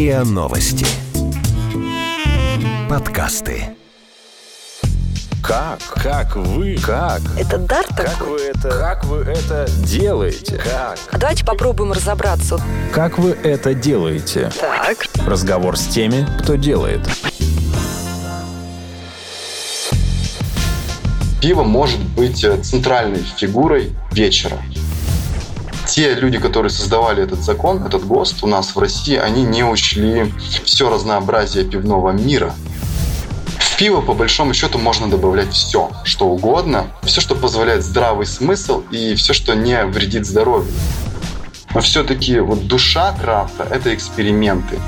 РИА Новости. Подкасты. Как? Как вы? Как? Это дар Как такой? вы это? Как вы это делаете? Как? А давайте попробуем разобраться. Как вы это делаете? Так. Разговор с теми, кто делает. Пиво может быть э, центральной фигурой вечера. Те люди, которые создавали этот закон, этот ГОСТ у нас в России, они не учли все разнообразие пивного мира. В пиво, по большому счету, можно добавлять все, что угодно, все, что позволяет здравый смысл и все, что не вредит здоровью. Но все-таки вот душа крафта – это эксперименты.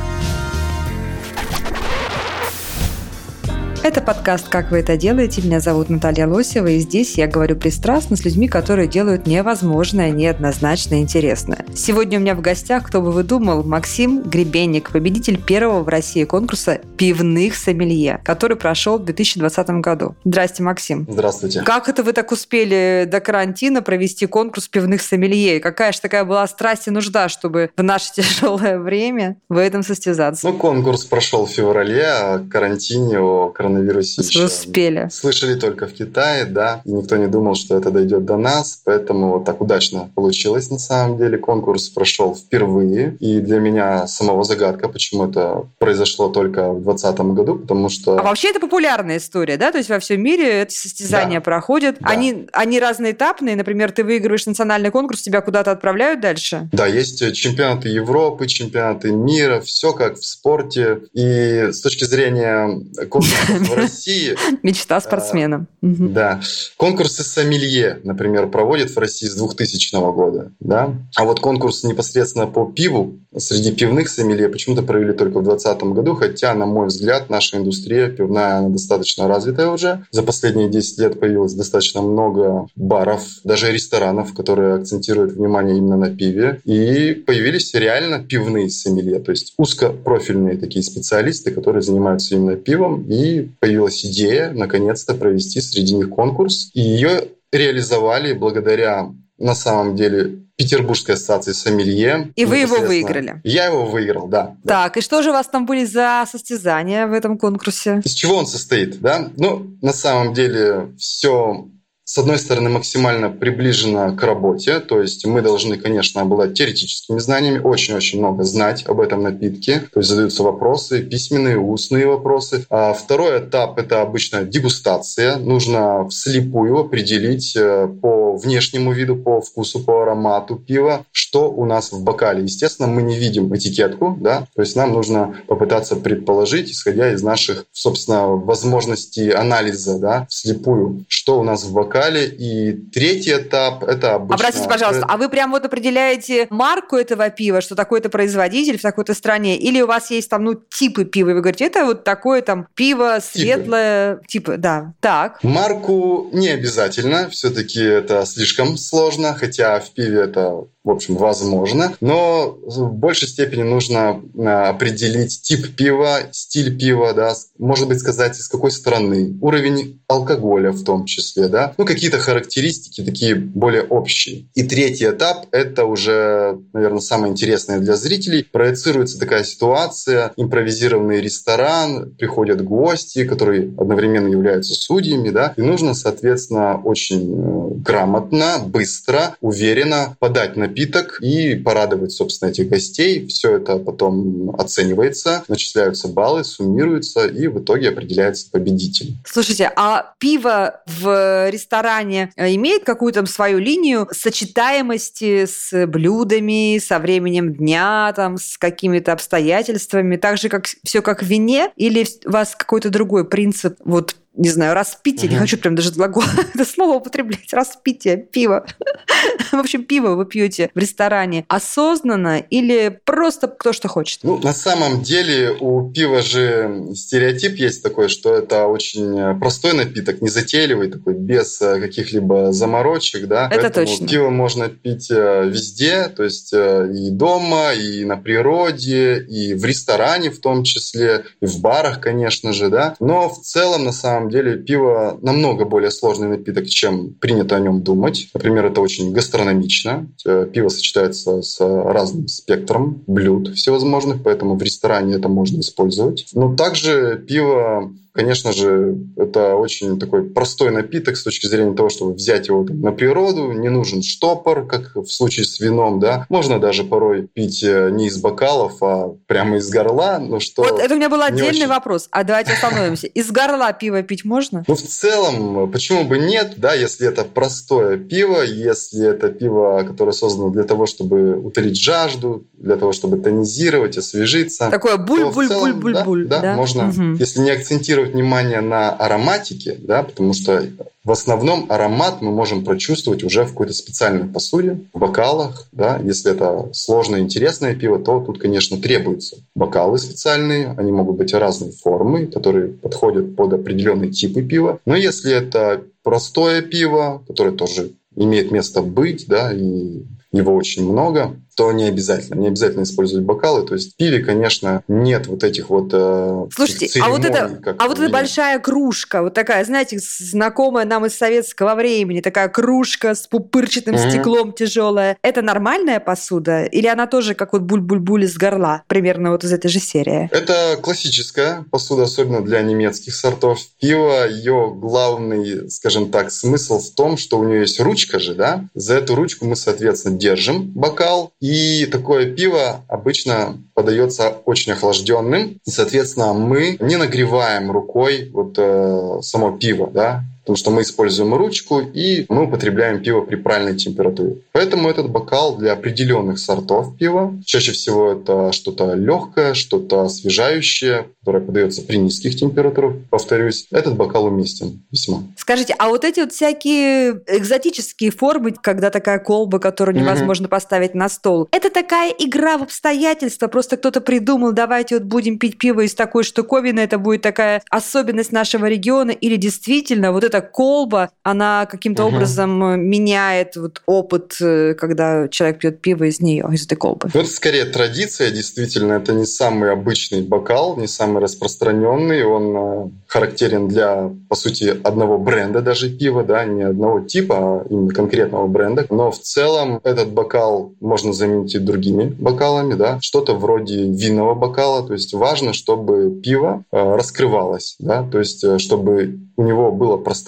Это подкаст «Как вы это делаете?». Меня зовут Наталья Лосева, и здесь я говорю пристрастно с людьми, которые делают невозможное, неоднозначно интересное. Сегодня у меня в гостях, кто бы вы думал, Максим Гребенник, победитель первого в России конкурса пивных сомелье, который прошел в 2020 году. Здрасте, Максим. Здравствуйте. Как это вы так успели до карантина провести конкурс пивных сомелье? Какая же такая была страсть и нужда, чтобы в наше тяжелое время в этом состязаться? Ну, конкурс прошел в феврале, а о карантине, о коронавирусе еще успели. слышали только в Китае, да, и никто не думал, что это дойдет до нас, поэтому вот так удачно получилось на самом деле. Конкурс прошел впервые, и для меня самого загадка, почему это произошло только в 2020 году, потому что... А вообще это популярная история, да? То есть во всем мире эти состязания Да. проходят. Да. Они, они разноэтапные. Например, ты выигрываешь национальный конкурс, тебя куда-то отправляют дальше. Да, есть э, чемпионаты Европы, чемпионаты мира, все как в спорте. И с точки зрения конкурсов в России, Мечта спортсмена. Мгм. Да. Конкурсы сомелье, например, проводят в России с 2000 года. Да? А вот конкурс непосредственно по пиву среди пивных сомелье почему-то провели только в 2020 году, хотя, на мой взгляд, наша индустрия пивная она достаточно развитая уже. За последние 10 лет появилось достаточно много баров, даже ресторанов, которые акцентируют внимание именно на пиве. И появились реально пивные сомелье, то есть узкопрофильные такие специалисты, которые занимаются именно пивом. И появилась идея, наконец-то, провести среди них конкурс. И ее реализовали благодаря, на самом деле, Петербургской ассоциации сомелье. И вы его выиграли? Я его выиграл, да. да. Так, и что же у вас там были за состязания в этом конкурсе? Из чего он состоит, да? Ну, на самом деле, все с одной стороны, максимально приближено к работе, то есть мы должны, конечно, обладать теоретическими знаниями, очень-очень много знать об этом напитке, то есть задаются вопросы, письменные, устные вопросы. А второй этап — это обычно дегустация, нужно вслепую определить э, по внешнему виду, по вкусу, по аромату пива, что у нас в бокале. Естественно, мы не видим этикетку, да, то есть нам нужно попытаться предположить, исходя из наших, собственно, возможностей анализа, да, вслепую, что у нас в бокале. И третий этап — это обычно... Простите, пожалуйста, а вы прям вот определяете марку этого пива, что такой-то производитель в такой-то стране, или у вас есть там, ну, типы пива, и вы говорите, это вот такое там пиво светлое, типа, да, так. Марку не обязательно, все-таки это слишком сложно, хотя в пиве это, в общем, возможно. Но в большей степени нужно э, определить тип пива, стиль пива, да, может быть, сказать, из какой страны, уровень алкоголя в том числе, да, ну, какие-то характеристики такие более общие. И третий этап — это уже, наверное, самое интересное для зрителей. Проецируется такая ситуация, импровизированный ресторан, приходят гости, которые одновременно являются судьями, да, и нужно, соответственно, очень э, грамотно, быстро, уверенно подать напиток и порадовать, собственно, этих гостей. Все это потом оценивается, начисляются баллы, суммируются, и в итоге определяется победитель. Слушайте, а пиво в ресторане э, имеет какую-то там свою линию сочетаемости с блюдами, со временем дня, там, с какими-то обстоятельствами, так же, как все как в вине, или у вас какой-то другой принцип, вот не знаю, распитие, не Мгм. хочу прям даже глагол, это слово употреблять, распитие, пиво. В общем, пиво вы пьете в ресторане осознанно или просто кто что хочет? Ну, на самом деле у пива же стереотип есть такой, что это очень э, простой напиток, незатейливый такой, без э, каких-либо заморочек, да. Это Поэтому точно. Пиво можно пить э, везде, то есть и дома, и на природе, и в ресторане в том числе, и в барах, конечно же, да. Но в целом, на самом самом деле пиво намного более сложный напиток, чем принято о нем думать. Например, это очень гастрономично. Э, пиво сочетается с разным спектром блюд всевозможных, поэтому в ресторане это можно использовать. Но также пиво Конечно же, это очень такой простой напиток с точки зрения того, чтобы взять его там, на природу. Не нужен штопор, как в случае с вином, да. Можно даже порой пить э, не из бокалов, а прямо из горла. Но что вот это у меня был отдельный очень... вопрос. А давайте остановимся. Из горла пиво пить можно? Ну, в целом, почему бы нет, да, если это простое пиво, если это пиво, которое создано для того, чтобы утолить жажду, для того, чтобы тонизировать, освежиться. Такое буль-буль-буль-буль-буль. Да, да, да, можно, угу. если не акцентировать акцентировать внимание на ароматике, да, потому что в основном аромат мы можем прочувствовать уже в какой-то специальной посуде, в бокалах. Да. Если это сложное, интересное пиво, то тут, конечно, требуются бокалы специальные. Они могут быть разной формы, которые подходят под определенные типы пива. Но если это простое пиво, которое тоже имеет место быть, да, и его очень много, то не обязательно. Не обязательно использовать бокалы. То есть в пиве, конечно, нет вот этих вот э, Слушайте, а вот, это, а вот эта большая кружка, вот такая, знаете, знакомая нам из советского времени, такая кружка с пупырчатым mm-hmm. стеклом тяжелая, это нормальная посуда? Или она тоже как вот буль-буль-буль из горла? Примерно вот из этой же серии. Это классическая посуда, особенно для немецких сортов пива. Ее главный, скажем так, смысл в том, что у нее есть ручка же, да? За эту ручку мы, соответственно, держим бокал, и такое пиво обычно подается очень охлажденным. И, соответственно, мы не нагреваем рукой вот э, само пиво, да, потому что мы используем ручку и мы употребляем пиво при правильной температуре. Поэтому этот бокал для определенных сортов пива, чаще всего это что-то легкое, что-то освежающее, которое подается при низких температурах, повторюсь, этот бокал уместен весьма. Скажите, а вот эти вот всякие экзотические формы, когда такая колба, которую невозможно mm-hmm. поставить на стол, это такая игра в обстоятельства, просто кто-то придумал, давайте вот будем пить пиво из такой штуковины, это будет такая особенность нашего региона, или действительно вот эта колба, она каким-то угу. образом э, меняет вот опыт, э, когда человек пьет пиво из нее, из этой колбы. Ну, это скорее традиция, действительно. Это не самый обычный бокал, не самый распространенный. Он э, характерен для, по сути, одного бренда даже пива, да, не одного типа, а именно конкретного бренда. Но в целом этот бокал можно заменить и другими бокалами, да, что-то вроде винного бокала. То есть важно, чтобы пиво раскрывалось, да, то есть чтобы у него было пространство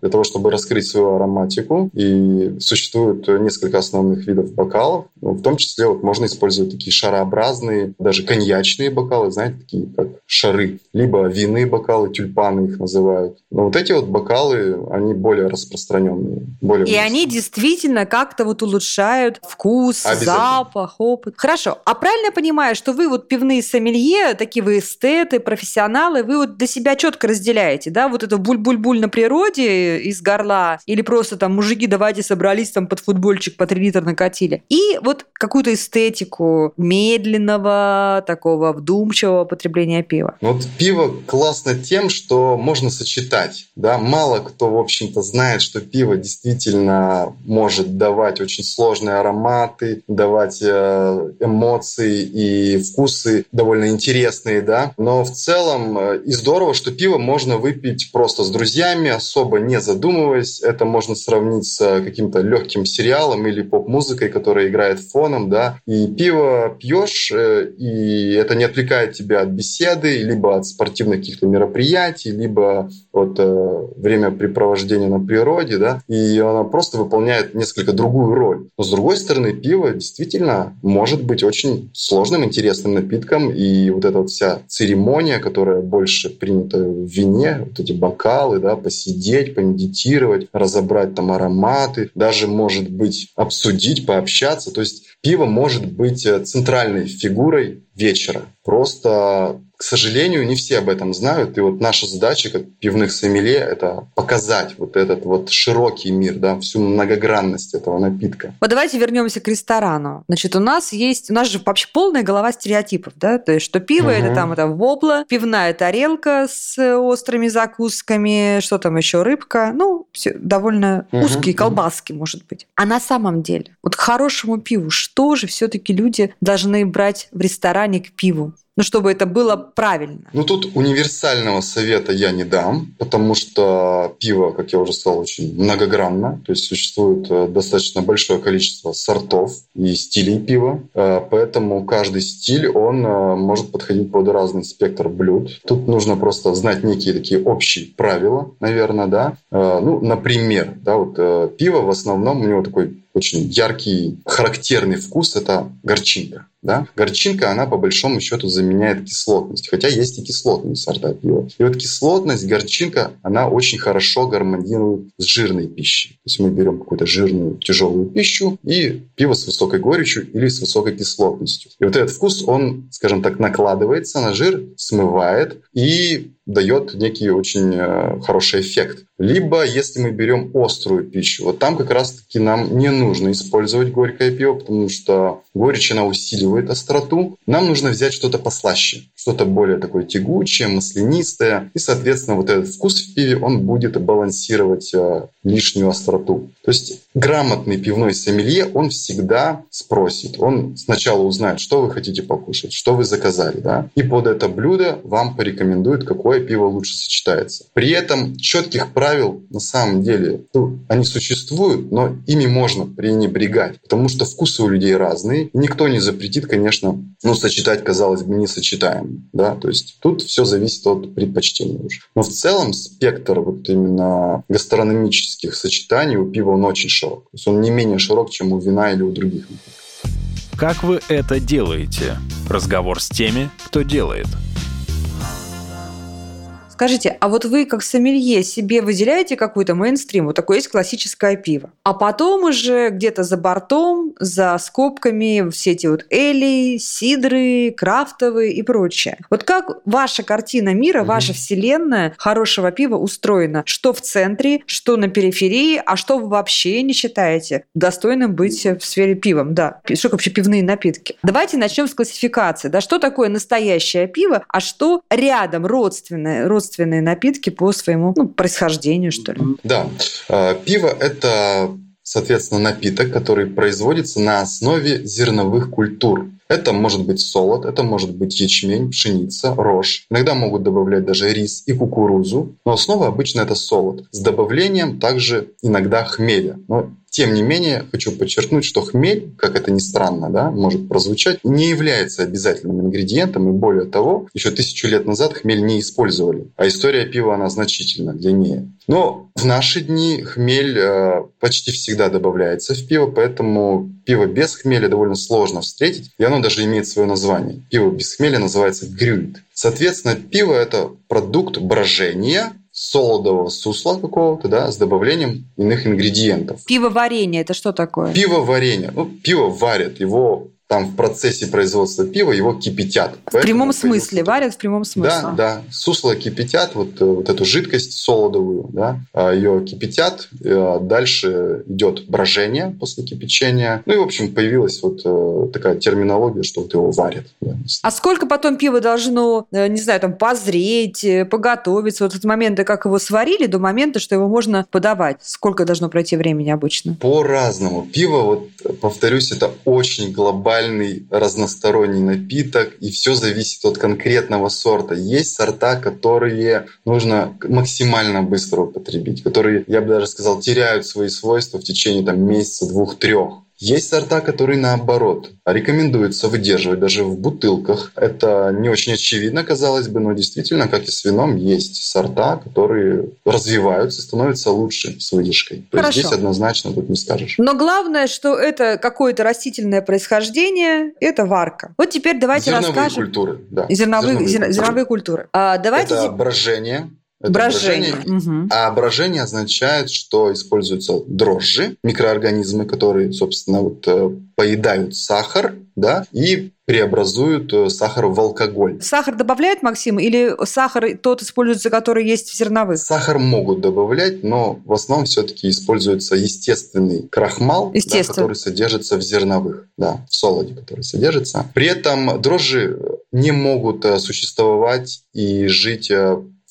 для того, чтобы раскрыть свою ароматику. И существует несколько основных видов бокалов. Ну, в том числе вот можно использовать такие шарообразные, даже коньячные бокалы, знаете, такие как шары. Либо винные бокалы, тюльпаны их называют. Но вот эти вот бокалы, они более распространенные. Более и они действительно как-то вот улучшают вкус, запах, опыт. Хорошо. А правильно я понимаю, что вы вот пивные сомелье, такие вы эстеты, профессионалы, вы вот для себя четко разделяете, да, вот эту буль-буль-буль на природе из горла, или просто там мужики давайте собрались там под футбольчик по 3 литра накатили. И вот какую-то эстетику медленного, такого вдумчивого потребления пива. Вот пиво классно тем, что можно сочетать. Да? Мало кто, в общем-то, знает, что пиво действительно может давать очень сложные ароматы, давать э, эмоции и вкусы довольно интересные, да. Но в целом э, и здорово, что пиво можно выпить просто с друзьями, особо не задумываясь. Это можно сравнить с э, каким-то легким сериалом или поп-музыкой, которая играет фоном, да. И пиво пьешь, э, и это не отвлекает тебя от беседы, либо от спортивных каких-то мероприятий, либо от э, времяпрепровождения на природе, да. И оно просто выполняет несколько другую роль. Но с другой стороны, пиво действительно может быть очень сложным, интересным напитком, и вот эта вот вся церемония, которая больше принята в вине, вот эти бокалы, да, посидеть, помедитировать, разобрать там ароматы, даже, может быть, обсудить, пообщаться. То есть пиво может быть э, центральной фигурой вечера. Просто к сожалению, не все об этом знают. И вот наша задача, как пивных сомелье, это показать вот этот вот широкий мир, да, всю многогранность этого напитка. Вот давайте вернемся к ресторану. Значит, у нас есть, у нас же вообще полная голова стереотипов, да, то есть что пиво угу. это там это вобла, пивная тарелка с острыми закусками, что там еще, рыбка, ну, все довольно угу. узкие колбаски, может быть. А на самом деле, вот к хорошему пиву, что же все-таки люди должны брать в ресторане к пиву? Ну, чтобы это было правильно. Ну, тут универсального совета я не дам, потому что пиво, как я уже сказал, очень многогранно. То есть существует э, достаточно большое количество сортов и стилей пива. Э, поэтому каждый стиль, он э, может подходить под разный спектр блюд. Тут нужно просто знать некие такие общие правила, наверное, да. Ну, например, да, вот пиво в основном у него такой очень яркий, характерный вкус – это горчинка. Да? Горчинка, она по большому счету заменяет кислотность, хотя есть и кислотные сорта пива. И вот кислотность, горчинка, она очень хорошо гармонирует с жирной пищей. То есть мы берем какую-то жирную, тяжелую пищу и пиво с высокой горечью или с высокой кислотностью. И вот этот вкус, он, скажем так, накладывается на жир, смывает и дает некий очень э, хороший эффект. Либо, если мы берем острую пищу, вот там как раз-таки нам не нужно использовать горькое пиво, потому что горечь, она усиливает остроту. Нам нужно взять что-то послаще, что-то более такое тягучее, маслянистое. И, соответственно, вот этот вкус в пиве, он будет балансировать э, лишнюю остроту. То есть грамотный пивной сомелье, он всегда спросит. Он сначала узнает, что вы хотите покушать, что вы заказали, да, и под это блюдо вам порекомендует, какое пиво лучше сочетается. При этом четких правил на самом деле, ну, они существуют, но ими можно пренебрегать, потому что вкусы у людей разные. Никто не запретит, конечно, ну, сочетать, казалось бы, несочетаемым, да, то есть тут все зависит от предпочтений уже. Но в целом спектр вот именно гастрономических сочетаний у пива он очень широк. То есть он не менее широк, чем у вина или у других Как вы это делаете? Разговор с теми, кто делает – Скажите, а вот вы как сомелье себе выделяете какой-то мейнстрим? Вот такое есть классическое пиво. А потом уже где-то за бортом, за скобками все эти вот эли, сидры, крафтовые и прочее. Вот как ваша картина мира, угу. ваша вселенная хорошего пива устроена? Что в центре, что на периферии, а что вы вообще не считаете достойным быть в сфере пивом? Да, что вообще пивные напитки? Давайте начнем с классификации. Да, что такое настоящее пиво, а что рядом родственное, родственное родственные напитки по своему ну, происхождению, что ли. Да. А, пиво – это соответственно, напиток, который производится на основе зерновых культур. Это может быть солод, это может быть ячмень, пшеница, рожь. Иногда могут добавлять даже рис и кукурузу, но основа обычно это солод. С добавлением также иногда хмеля. Но тем не менее, хочу подчеркнуть, что хмель, как это ни странно, да, может прозвучать, не является обязательным ингредиентом, и более того, еще тысячу лет назад хмель не использовали, а история пива, она значительно длиннее. Но в наши дни хмель э, почти всегда добавляется в пиво, поэтому пиво без хмеля довольно сложно встретить, и оно даже имеет свое название. Пиво без хмеля называется грюнт. Соответственно, пиво – это продукт брожения, солодового сусла какого-то, да, с добавлением иных ингредиентов. Пиво-варенье – это что такое? Пиво-варенье. Ну, пиво варят, его там в процессе производства пива его кипятят. В Поэтому прямом смысле, варят в прямом смысле. Да, да. Сусло кипятят, вот, э, вот эту жидкость солодовую, да, а ее кипятят, а дальше идет брожение после кипячения. Ну и, в общем, появилась вот э, такая терминология, что вот его варят. Да. А сколько потом пиво должно, не знаю, там, позреть, поготовиться? Вот от момента, как его сварили, до момента, что его можно подавать. Сколько должно пройти времени обычно? По-разному. Пиво, вот, повторюсь, это очень глобально глобальный разносторонний напиток, и все зависит от конкретного сорта. Есть сорта, которые нужно максимально быстро употребить, которые, я бы даже сказал, теряют свои свойства в течение там, месяца, двух, трех. Есть сорта, которые наоборот рекомендуется выдерживать даже в бутылках. Это не очень очевидно, казалось бы, но действительно, как и с вином, есть сорта, которые развиваются, становятся лучше с выдержкой. То есть здесь однозначно тут не скажешь. Но главное, что это какое-то растительное происхождение, это варка. Вот теперь давайте зерновые расскажем. Культуры, да. Зерновые, зерновые, зерновые культуры. А, давайте... Это брожение, это брожение. брожение. Угу. А брожение означает, что используются дрожжи, микроорганизмы, которые, собственно, вот, э, поедают сахар, да, и преобразуют э, сахар в алкоголь. Сахар добавляют, Максим, или сахар тот используется, который есть в зерновых? Сахар могут добавлять, но в основном все-таки используется естественный крахмал, да, который содержится в зерновых, да, в солоде, который содержится. При этом дрожжи не могут э, существовать и жить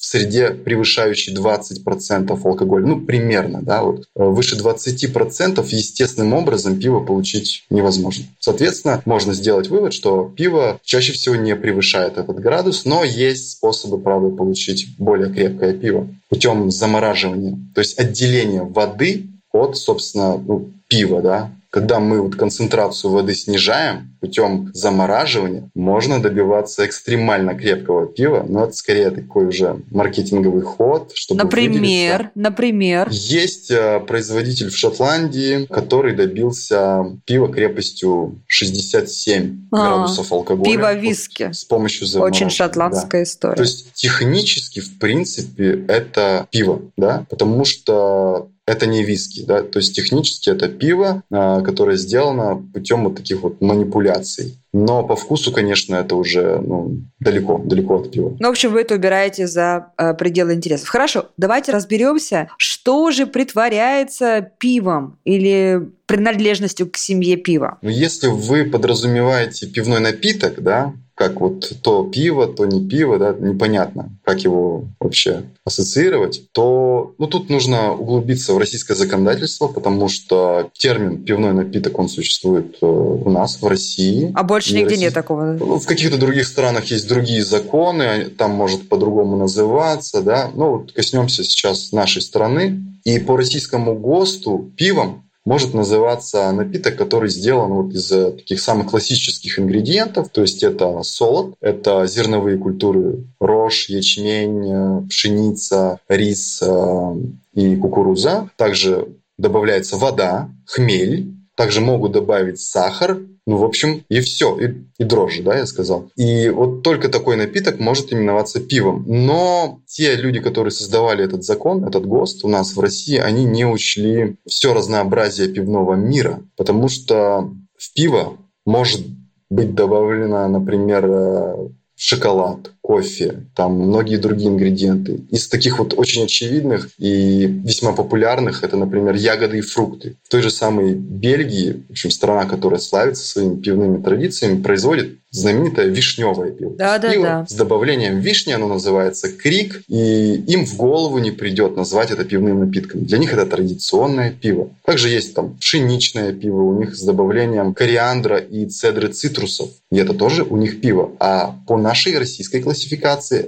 среде, превышающий 20% алкоголя. Ну, примерно, да, вот. Выше 20% естественным образом пиво получить невозможно. Соответственно, можно сделать вывод, что пиво чаще всего не превышает этот градус, но есть способы, правда, получить более крепкое пиво путем замораживания, то есть отделения воды от, собственно, ну, пива, да, когда мы вот концентрацию воды снижаем путем замораживания, можно добиваться экстремально крепкого пива, но это скорее такой уже маркетинговый ход, чтобы Например, выделиться. например. Есть э, производитель в Шотландии, который добился пива крепостью 67 А, градусов алкоголя. пиво виски. С помощью замораживания. Очень шотландская история. То есть технически, в принципе, это пиво, да, потому что это не виски, да, то есть технически это пиво, а, которое сделано путем вот таких вот манипуляций. Но по вкусу, конечно, это уже ну, далеко, далеко от пива. Ну, в общем, вы это убираете за э, пределы интересов. Хорошо, давайте разберемся, что же притворяется пивом или принадлежностью к семье пива. Но если вы подразумеваете пивной напиток, да, как вот то пиво, то не пиво, да, непонятно, как его вообще ассоциировать, то ну, тут нужно углубиться в российское законодательство, потому что термин пивной напиток, он существует э, у нас в России. А больше нигде Россия. нет такого. Ну, В каких-то других странах есть другие законы, там может по-другому называться, да. Ну, вот коснемся сейчас нашей страны. И по российскому ГОСТу пивом может называться напиток, который сделан вот из э, таких самых классических ингредиентов. То есть это солод, это зерновые культуры рожь, ячмень, э, пшеница, рис э, и кукуруза. Также добавляется вода, хмель. Также могут добавить сахар, ну, в общем, и все, и, и дрожжи, да, я сказал. И вот только такой напиток может именоваться пивом. Но те люди, которые создавали этот закон, этот ГОСТ у нас в России, они не учли все разнообразие пивного мира, потому что в пиво может быть добавлено, например, э, шоколад, кофе, там многие другие ингредиенты. Из таких вот очень очевидных и весьма популярных это, например, ягоды и фрукты. В той же самой Бельгии, в общем, страна, которая славится своими пивными традициями, производит знаменитое вишневое пиво. Да, да, пиво да. с добавлением вишни, оно называется крик, и им в голову не придет назвать это пивным напитком. Для них это традиционное пиво. Также есть там пшеничное пиво у них с добавлением кориандра и цедры цитрусов. И это тоже у них пиво. А по нашей российской классификации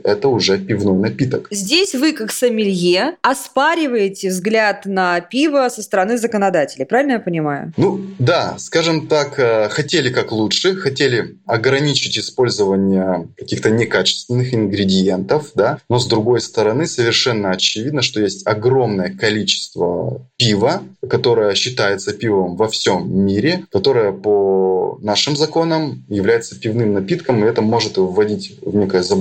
это уже пивной напиток. Здесь вы, как сомелье, оспариваете взгляд на пиво со стороны законодателей. Правильно я понимаю? Ну да, скажем так, э, хотели как лучше, хотели ограничить использование каких-то некачественных ингредиентов, да, но с другой стороны совершенно очевидно, что есть огромное количество пива, которое считается пивом во всем мире, которое по нашим законам является пивным напитком, и это может вводить в некое заблуждение.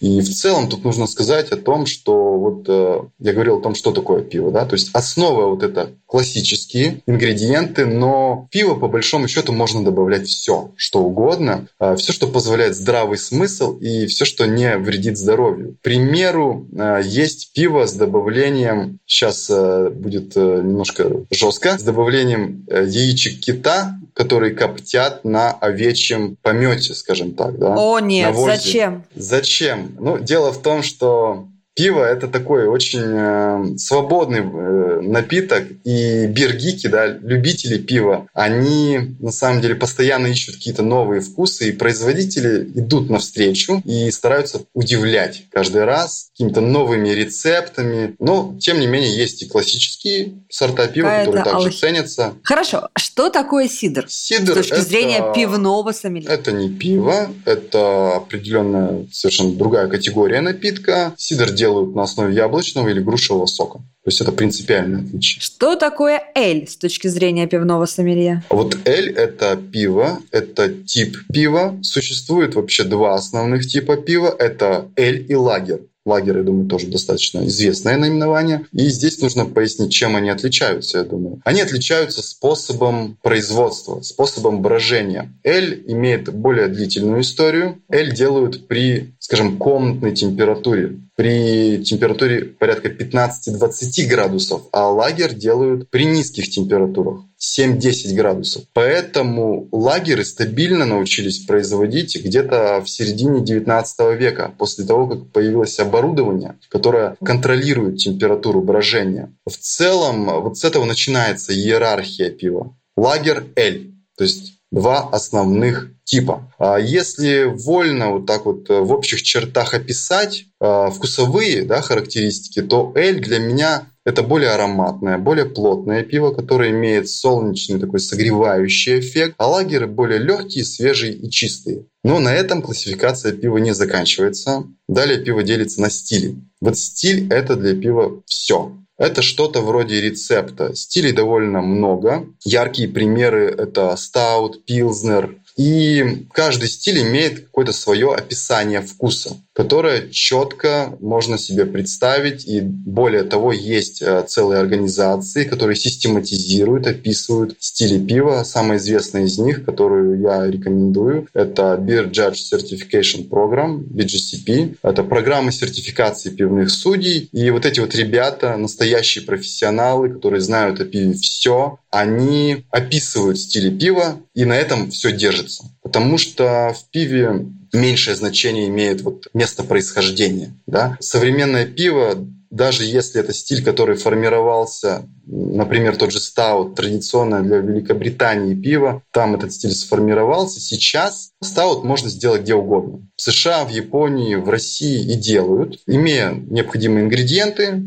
И в целом тут нужно сказать о том, что вот э, я говорил о том, что такое пиво, да, то есть основа вот это классические ингредиенты, но пиво по большому счету можно добавлять все, что угодно, все, что позволяет здравый смысл и все, что не вредит здоровью. К примеру, э, есть пиво с добавлением, сейчас э, будет э, немножко жестко, с добавлением э, яичек кита, которые коптят на овечьем помете, скажем так, да. О, нет, зачем? Зачем? Ну, дело в том, что пиво это такой очень э, свободный э, напиток, и биргики, да, любители пива, они на самом деле постоянно ищут какие-то новые вкусы, и производители идут навстречу и стараются удивлять каждый раз какими-то новыми рецептами. Но, тем не менее, есть и классические сорта пива, Какая-то которые также алхи- ценятся. Хорошо, что такое сидр? Сидр С точки это- зрения пивного сомелье. это не пиво, это определенная совершенно другая категория напитка. Сидр делают на основе яблочного или грушевого сока. То есть это принципиальное отличие. Что такое эль с точки зрения пивного сомелье? Вот эль – это пиво, это тип пива. Существует вообще два основных типа пива. Это эль и лагер. Лагер, я думаю, тоже достаточно известное наименование. И здесь нужно пояснить, чем они отличаются, я думаю. Они отличаются способом производства, способом брожения. Эль имеет более длительную историю. Эль делают при, скажем, комнатной температуре. при температуре порядка 15-20 градусов, а лагер делают при низких температурах. 7-10 градусов. Поэтому лагеры стабильно научились производить где-то в середине 19 века, после того, как появилось оборудование, которое контролирует температуру брожения. В целом, вот с этого начинается иерархия пива. Лагер L, то есть два основных типа. А если вольно вот так вот в общих чертах описать э, вкусовые да, характеристики, то L для меня это более ароматное, более плотное пиво, которое имеет солнечный такой согревающий эффект, а лагеры более легкие, свежие и чистые. Но на этом классификация пива не заканчивается. Далее пиво делится на стили. Вот стиль – это для пива все. Это что-то вроде рецепта. Стилей довольно много. Яркие примеры – это стаут, пилзнер, и каждый стиль имеет какое-то свое описание вкуса, которое четко можно себе представить. И более того, есть э, целые организации, которые систематизируют, описывают стили пива. Самая известная из них, которую я рекомендую, это Beer Judge Certification Program, BGCP. Это программа сертификации пивных судей. И вот эти вот ребята, настоящие профессионалы, которые знают о пиве все, они описывают стили пива, и на этом все держится. Потому что в пиве меньшее значение имеет вот место происхождения. Да? Современное пиво, даже если это стиль, который формировался, например, тот же стаут, традиционное для Великобритании пиво, там этот стиль сформировался, сейчас стаут можно сделать где угодно. В США, в Японии, в России и делают, имея необходимые ингредиенты,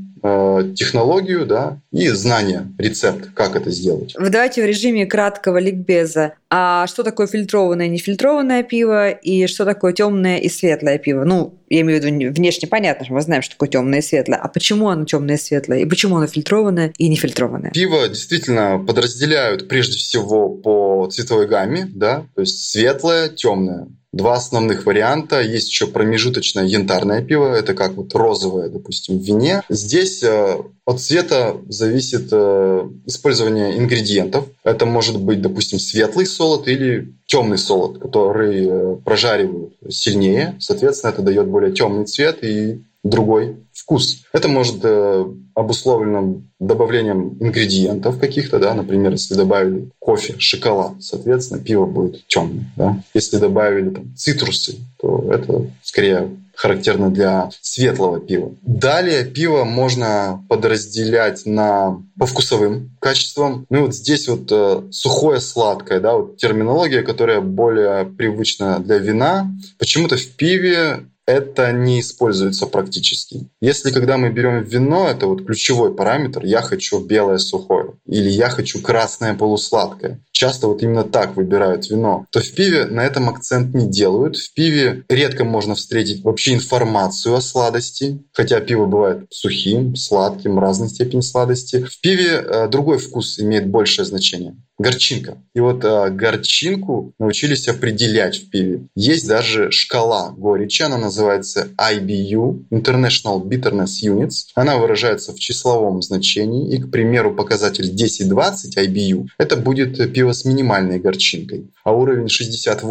технологию да, и знание, рецепт, как это сделать. Давайте в режиме краткого ликбеза. А что такое фильтрованное и нефильтрованное пиво, и что такое темное и светлое пиво? Ну, я имею в виду внешне понятно, что мы знаем, что такое темное и светлое. А почему оно темное и светлое? И почему оно фильтрованное и нефильтрованное? Пиво действительно подразделяют прежде всего по цветовой гамме, да, то есть светлое, темное два основных варианта. Есть еще промежуточное янтарное пиво, это как вот розовое, допустим, в вине. Здесь э, от цвета зависит э, использование ингредиентов. Это может быть, допустим, светлый солод или темный солод, который э, прожаривают сильнее. Соответственно, это дает более темный цвет и другой вкус. Это может э, обусловлено добавлением ингредиентов каких-то, да, например, если добавили кофе, шоколад, соответственно, пиво будет темное. Да? Если добавили там, цитрусы, то это скорее характерно для светлого пива. Далее пиво можно подразделять на по вкусовым качествам. Ну вот здесь вот э, сухое сладкое, да, вот терминология, которая более привычна для вина. Почему-то в пиве это не используется практически. Если когда мы берем вино, это вот ключевой параметр, я хочу белое сухое или я хочу красное полусладкое. Часто вот именно так выбирают вино. То в пиве на этом акцент не делают. В пиве редко можно встретить вообще информацию о сладости, хотя пиво бывает сухим, сладким, разной степени сладости. В пиве э, другой вкус имеет большее значение горчинка. И вот э, горчинку научились определять в пиве. Есть даже шкала горечи, она называется IBU, International Bitterness Units. Она выражается в числовом значении, и, к примеру, показатель 10-20 IBU – это будет пиво с минимальной горчинкой. А уровень 60-80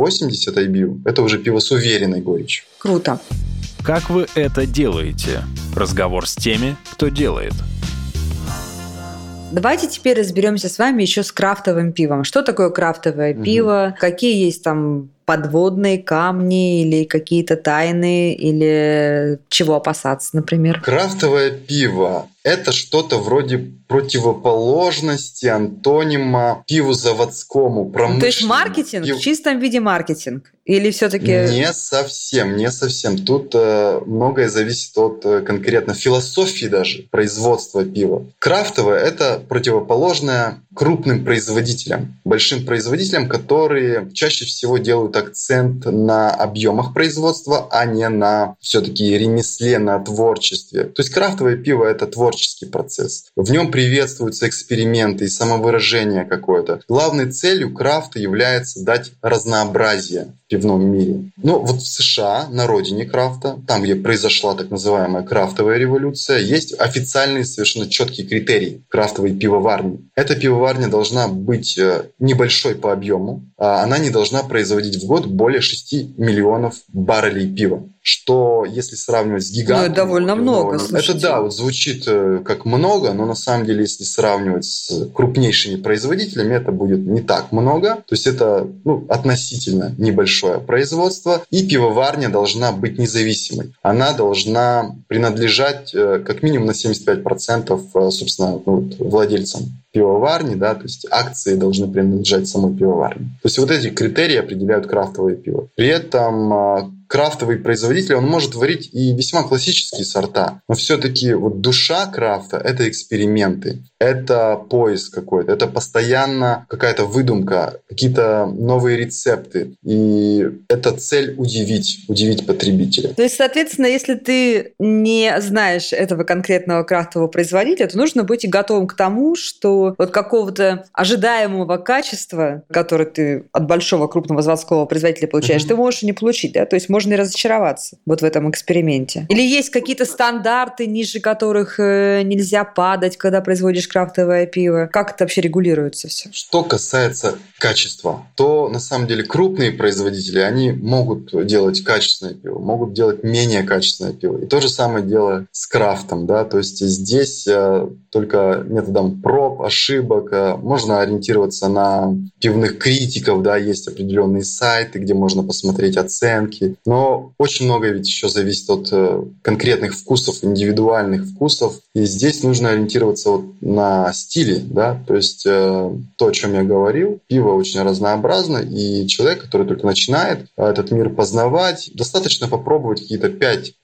IBU – это уже пиво с уверенной горечью. Круто. Как вы это делаете? Разговор с теми, кто делает – Давайте теперь разберемся с вами еще с крафтовым пивом. Что такое крафтовое угу. пиво? Какие есть там подводные камни или какие-то тайны, или чего опасаться, например? Крафтовое пиво – это что-то вроде противоположности, антонима пиву заводскому, промышленному. То есть маркетинг, пив... в чистом виде маркетинг? Или все-таки... Не совсем, не совсем. Тут э, многое зависит от э, конкретно философии даже производства пива. Крафтовое – это противоположное крупным производителям, большим производителям, которые чаще всего делают акцент на объемах производства, а не на все-таки ремесле, на творчестве. То есть крафтовое пиво – это творческий процесс. В нем приветствуются эксперименты и самовыражение какое-то. Главной целью крафта является дать разнообразие в пивном мире. Ну, вот в США, на родине крафта, там, где произошла так называемая крафтовая революция, есть официальные совершенно четкие критерии крафтовой пивоварни. Эта пивоварня должна быть э, небольшой по объему, а она не должна производить в год более 6 миллионов баррелей пива что если сравнивать с гигантом... Ну, это довольно много, слушайте. Это, да, вот звучит э, как много, но на самом деле, если сравнивать с крупнейшими производителями, это будет не так много. То есть это ну, относительно небольшое производство. И пивоварня должна быть независимой. Она должна принадлежать э, как минимум на 75% э, собственно, ну, владельцам пивоварни, да, то есть акции должны принадлежать самой пивоварне. То есть вот эти критерии определяют крафтовое пиво. При этом а, крафтовый производитель, он может варить и весьма классические сорта, но все-таки вот душа крафта — это эксперименты, это поиск какой-то, это постоянно какая-то выдумка, какие-то новые рецепты, и это цель удивить, удивить потребителя. То есть, соответственно, если ты не знаешь этого конкретного крафтового производителя, то нужно быть и готовым к тому, что вот какого-то ожидаемого качества, которое ты от большого крупного заводского производителя получаешь, mm-hmm. ты можешь и не получить, да, то есть можно и разочароваться вот в этом эксперименте. Или есть какие-то стандарты, ниже которых э, нельзя падать, когда производишь крафтовое пиво? Как это вообще регулируется все? Что касается качества, то на самом деле крупные производители, они могут делать качественное пиво, могут делать менее качественное пиво. И то же самое дело с крафтом, да, то есть здесь э, только методом проб, ошибок э, можно ориентироваться на пивных критиков, да, есть определенные сайты, где можно посмотреть оценки, но очень многое ведь еще зависит от э, конкретных вкусов, индивидуальных вкусов. И здесь нужно ориентироваться вот на стили, да, то есть э, то, о чем я говорил, пиво очень разнообразно, и человек, который только начинает э, этот мир познавать, достаточно попробовать какие-то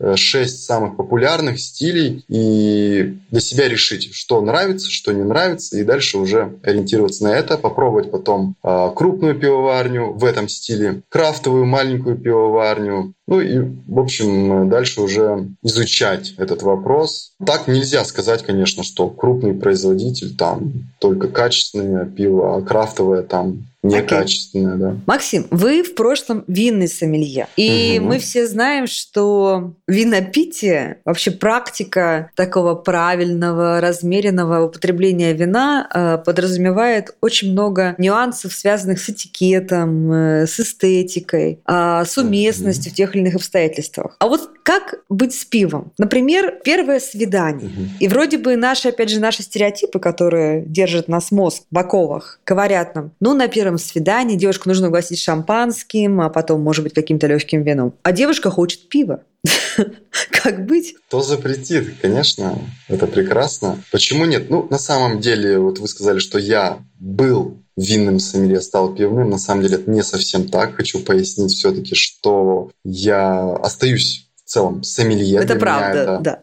5-6 самых популярных стилей и для себя решить, что нравится, что не нравится, и дальше уже ориентироваться на это, попробовать потом крупную пивоварню в этом стиле, крафтовую маленькую пивоварню, помню. Ну и, в общем, дальше уже изучать этот вопрос. Так нельзя сказать, конечно, что крупный производитель там только качественное пиво, а крафтовое там некачественное, okay. да. Максим, вы в прошлом винный сомелье. И угу. мы все знаем, что винопитие, вообще практика такого правильного, размеренного употребления вина э, подразумевает очень много нюансов, связанных с этикетом, э, с эстетикой, э, с уместностью угу. тех или иных обстоятельствах. А вот как быть с пивом? Например, первое свидание. Угу. И вроде бы наши, опять же, наши стереотипы, которые держат нас мозг в оковах, говорят нам, ну, на первом свидании девушку нужно угостить шампанским, а потом, может быть, каким-то легким вином. А девушка хочет пива. Как быть? Кто запретит? Конечно, это прекрасно. Почему нет? Ну, на самом деле, вот вы сказали, что я был винным сомелье, стал пивным. На самом деле это не совсем так. Хочу пояснить все-таки, что я остаюсь целом сомелье. Это правда, это да.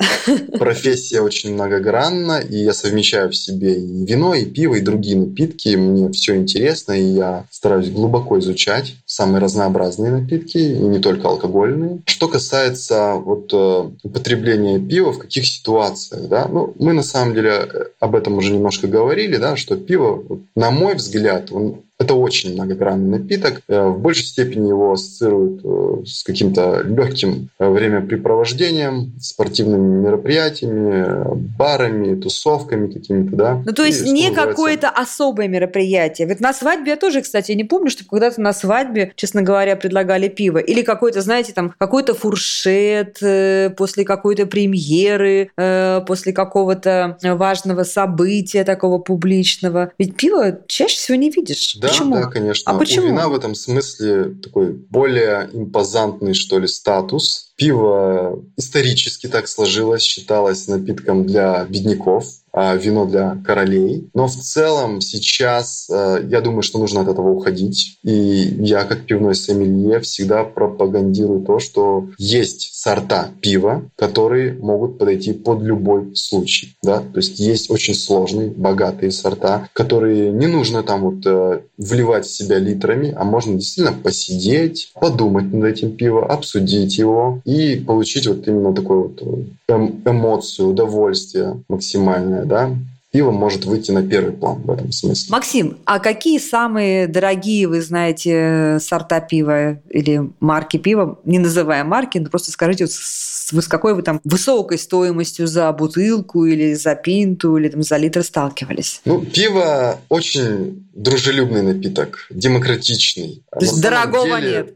Профессия очень многогранна, и я совмещаю в себе и вино, и пиво, и другие напитки. Мне все интересно, и я стараюсь глубоко изучать самые разнообразные напитки, и не только алкогольные. Что касается вот э, употребления пива, в каких ситуациях, да, ну, мы на самом деле э, об этом уже немножко говорили, да, что пиво, на мой взгляд, он это очень многогранный напиток. Э, в большей степени его ассоциируют э, с каким-то легким э, времяпрепровождением, спортивными мероприятиями, барами, тусовками какими-то, да. Ну, то есть И, не какое-то особое мероприятие. Ведь на свадьбе я тоже, кстати, не помню, что когда-то на свадьбе, честно говоря, предлагали пиво. Или какой-то, знаете, там, какой-то фуршет после какой-то премьеры, после какого-то важного события такого публичного. Ведь пиво чаще всего не видишь. Да, почему? Да, конечно. А почему? У вина в этом смысле такой более импозантный, что ли, статус. Пиво исторически так сложилось, считалось напитком для бедняков вино для королей. Но в целом сейчас э, я думаю, что нужно от этого уходить. И я, как пивной сомелье, всегда пропагандирую то, что есть сорта пива, которые могут подойти под любой случай. Да? То есть есть очень сложные, богатые сорта, которые не нужно там вот э, вливать в себя литрами, а можно действительно посидеть, подумать над этим пивом, обсудить его и получить вот именно такой вот э, эм, эмоцию, удовольствие максимальное да, пиво может выйти на первый план в этом смысле. Максим, а какие самые дорогие, вы знаете, сорта пива или марки пива? Не называя марки, но просто скажите, с, с какой вы там высокой стоимостью за бутылку или за пинту или там за литр сталкивались? Ну, пиво очень дружелюбный напиток, демократичный. То есть дорогого деле... нет?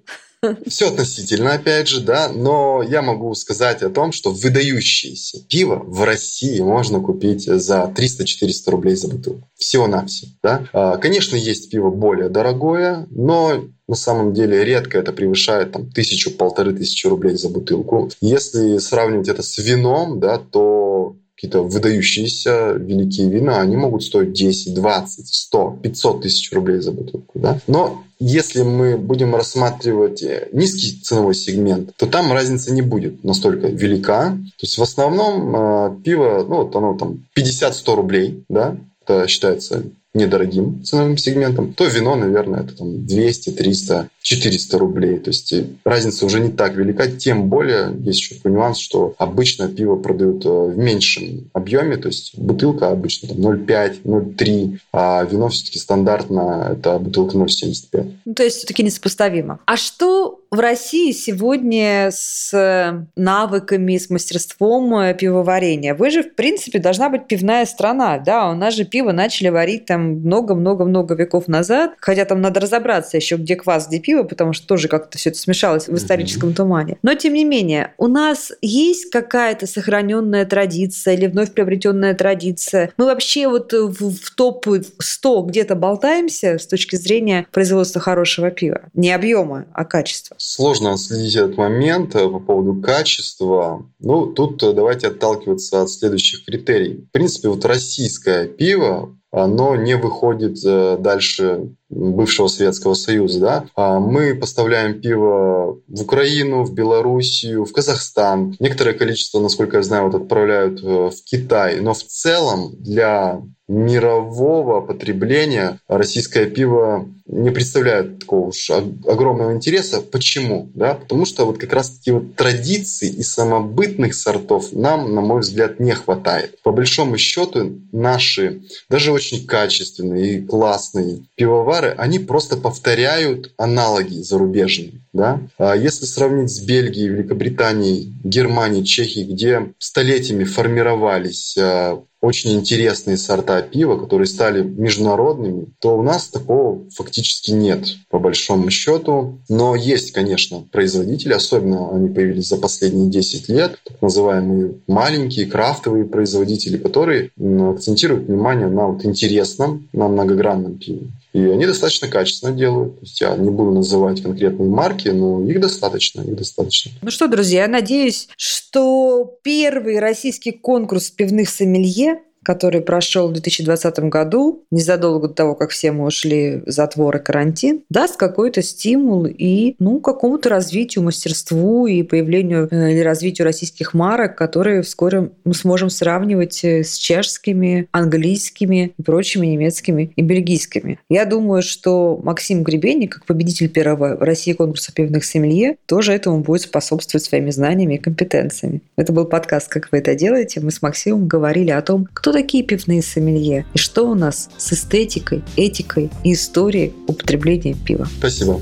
Все относительно, опять же, да, но я могу сказать о том, что выдающееся пиво в России можно купить за 300-400 рублей за бутылку. Всего-навсего, да. А, конечно, есть пиво более дорогое, но на самом деле редко это превышает там тысячу-полторы тысячи рублей за бутылку. Если сравнивать это с вином, да, то какие-то выдающиеся великие вина, они могут стоить 10, 20, 100, 500 тысяч рублей за бутылку. Да? Но если мы будем рассматривать э, низкий ценовой сегмент, то там разница не будет настолько велика. То есть в основном э, пиво, ну вот оно там 50-100 рублей, да, это считается недорогим ценовым сегментом, то вино, наверное, это там 200, 300, 400 рублей. То есть э, разница уже не так велика. Тем более, есть еще такой нюанс, что обычно пиво продают э, в меньшем объеме, то есть бутылка обычно там 0,5, 0,3, а вино все-таки стандартно это бутылка 0,75. Ну, то есть все-таки несопоставимо. А что в России сегодня с э, навыками, с мастерством пивоварения? Вы же, в принципе, должна быть пивная страна, да? У нас же пиво начали варить там много-много-много веков назад, хотя там надо разобраться еще, где квас, где пиво, потому что тоже как-то все это смешалось в историческом mm-hmm. тумане. Но, тем не менее, у нас есть какая-то сохраненная традиция или вновь приобретенная традиция? Мы вообще вот в, в топ-100 где-то болтаемся с точки зрения производства хорошего пива? Не объема, а качества. Сложно следить этот момент э, по поводу качества. Ну, тут э, давайте отталкиваться от следующих критерий. В принципе, вот российское пиво оно не выходит э, дальше бывшего Советского Союза. Да? А мы поставляем пиво в Украину, в Белоруссию, в Казахстан. Некоторое количество, насколько я знаю, вот отправляют э, в Китай. Но в целом для мирового потребления российское пиво не представляет такого уж огромного интереса. Почему? Да? Потому что вот как раз таки вот традиций и самобытных сортов нам, на мой взгляд, не хватает. По большому счету наши, даже очень качественные и классные пивовары, они просто повторяют аналоги зарубежные. Да? А если сравнить с Бельгией, Великобританией, Германией, Чехией, где столетиями формировались а, очень интересные сорта пива, которые стали международными, то у нас такого фактически нет, по большому счету. Но есть, конечно, производители, особенно они появились за последние 10 лет, так называемые маленькие крафтовые производители, которые акцентируют внимание на вот интересном, на многогранном пиве. И они достаточно качественно делают. То есть я не буду называть конкретные марки, но их достаточно, их достаточно. Ну что, друзья, я надеюсь, что первый российский конкурс пивных сомелье который прошел в 2020 году, незадолго до того, как все мы ушли в затвор и карантин, даст какой-то стимул и ну, какому-то развитию, мастерству и появлению э, или развитию российских марок, которые вскоре мы сможем сравнивать э, с чешскими, английскими и прочими немецкими и бельгийскими. Я думаю, что Максим Гребенник, как победитель первого в России конкурса пивных сомелье, тоже этому будет способствовать своими знаниями и компетенциями. Это был подкаст «Как вы это делаете?». Мы с Максимом говорили о том, кто такие пивные сомелье и что у нас с эстетикой, этикой и историей употребления пива. Спасибо.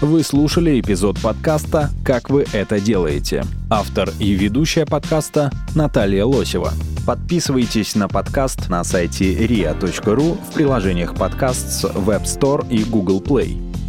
Вы слушали эпизод подкаста «Как вы это делаете». Автор и ведущая подкаста Наталья Лосева. Подписывайтесь на подкаст на сайте ria.ru в приложениях подкаст с Web Store и Google Play.